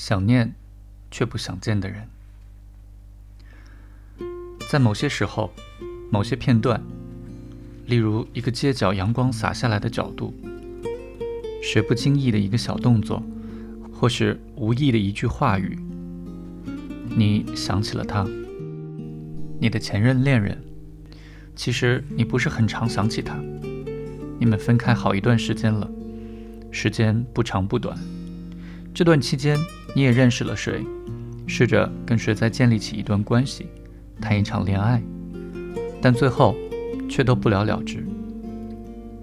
想念却不想见的人，在某些时候、某些片段，例如一个街角阳光洒下来的角度，谁不经意的一个小动作，或是无意的一句话语，你想起了他，你的前任恋人。其实你不是很常想起他，你们分开好一段时间了，时间不长不短。这段期间，你也认识了谁，试着跟谁再建立起一段关系，谈一场恋爱，但最后却都不了了之。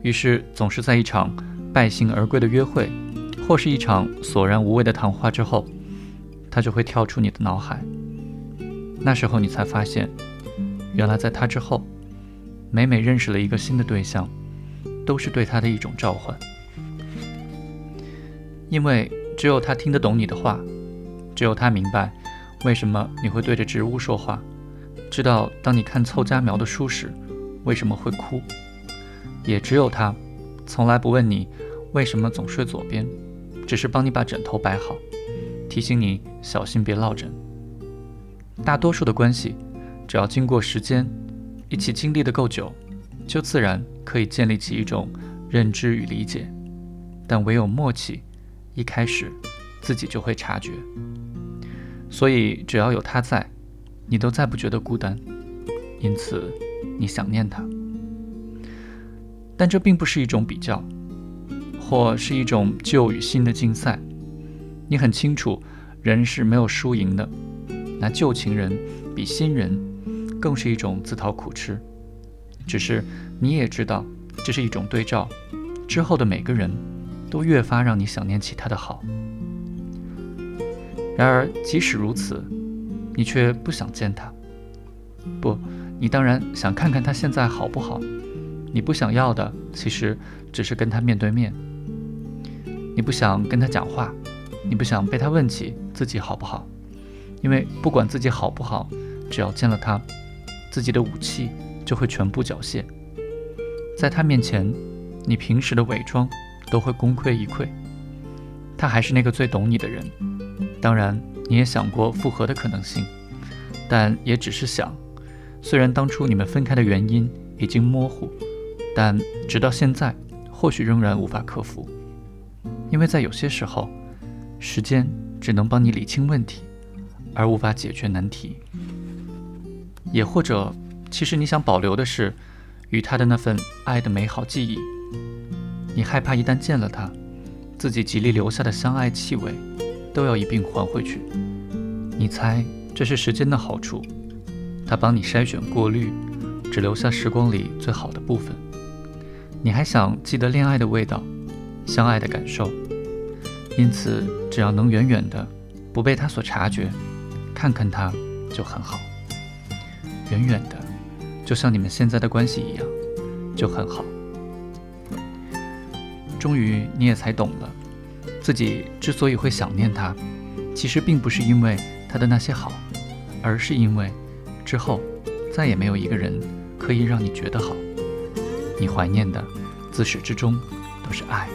于是，总是在一场败兴而归的约会，或是一场索然无味的谈话之后，他就会跳出你的脑海。那时候，你才发现，原来在他之后，每每认识了一个新的对象，都是对他的一种召唤，因为。只有他听得懂你的话，只有他明白为什么你会对着植物说话，知道当你看凑佳苗的书时为什么会哭，也只有他从来不问你为什么总睡左边，只是帮你把枕头摆好，提醒你小心别落枕。大多数的关系，只要经过时间，一起经历的够久，就自然可以建立起一种认知与理解，但唯有默契。一开始，自己就会察觉，所以只要有他在，你都再不觉得孤单，因此你想念他。但这并不是一种比较，或是一种旧与新的竞赛。你很清楚，人是没有输赢的。拿旧情人比新人，更是一种自讨苦吃。只是你也知道，这是一种对照，之后的每个人。都越发让你想念起他的好。然而，即使如此，你却不想见他。不，你当然想看看他现在好不好。你不想要的，其实只是跟他面对面。你不想跟他讲话，你不想被他问起自己好不好，因为不管自己好不好，只要见了他，自己的武器就会全部缴械。在他面前，你平时的伪装。都会功亏一篑。他还是那个最懂你的人，当然你也想过复合的可能性，但也只是想。虽然当初你们分开的原因已经模糊，但直到现在，或许仍然无法克服。因为在有些时候，时间只能帮你理清问题，而无法解决难题。也或者，其实你想保留的是与他的那份爱的美好记忆。你害怕一旦见了他，自己极力留下的相爱气味，都要一并还回去。你猜这是时间的好处，他帮你筛选过滤，只留下时光里最好的部分。你还想记得恋爱的味道，相爱的感受，因此只要能远远的，不被他所察觉，看看他就很好。远远的，就像你们现在的关系一样，就很好。终于，你也才懂了，自己之所以会想念他，其实并不是因为他的那些好，而是因为之后再也没有一个人可以让你觉得好。你怀念的，自始至终都是爱。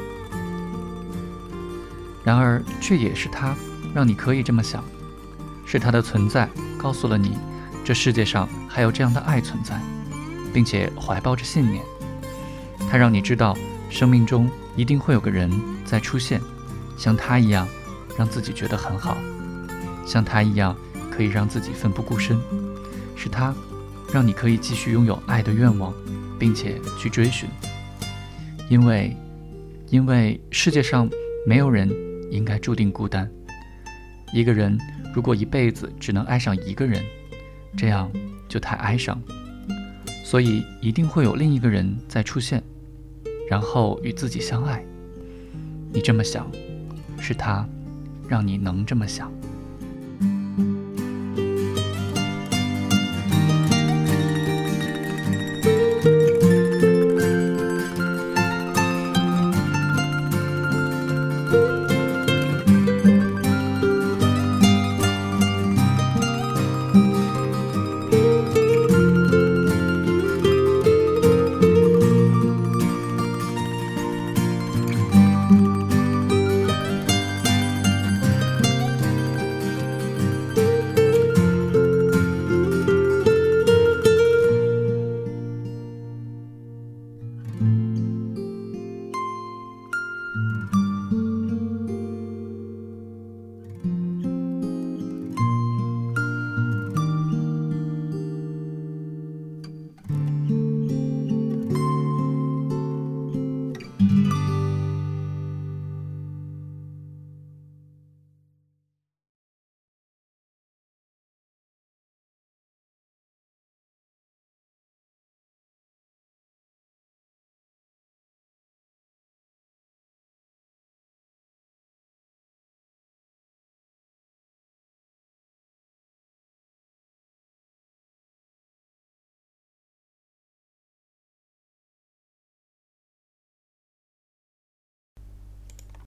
然而，却也是他让你可以这么想，是他的存在告诉了你，这世界上还有这样的爱存在，并且怀抱着信念。他让你知道，生命中。一定会有个人在出现，像他一样，让自己觉得很好，像他一样可以让自己奋不顾身，是他，让你可以继续拥有爱的愿望，并且去追寻。因为，因为世界上没有人应该注定孤单。一个人如果一辈子只能爱上一个人，这样就太哀伤。所以一定会有另一个人在出现。然后与自己相爱，你这么想，是他让你能这么想。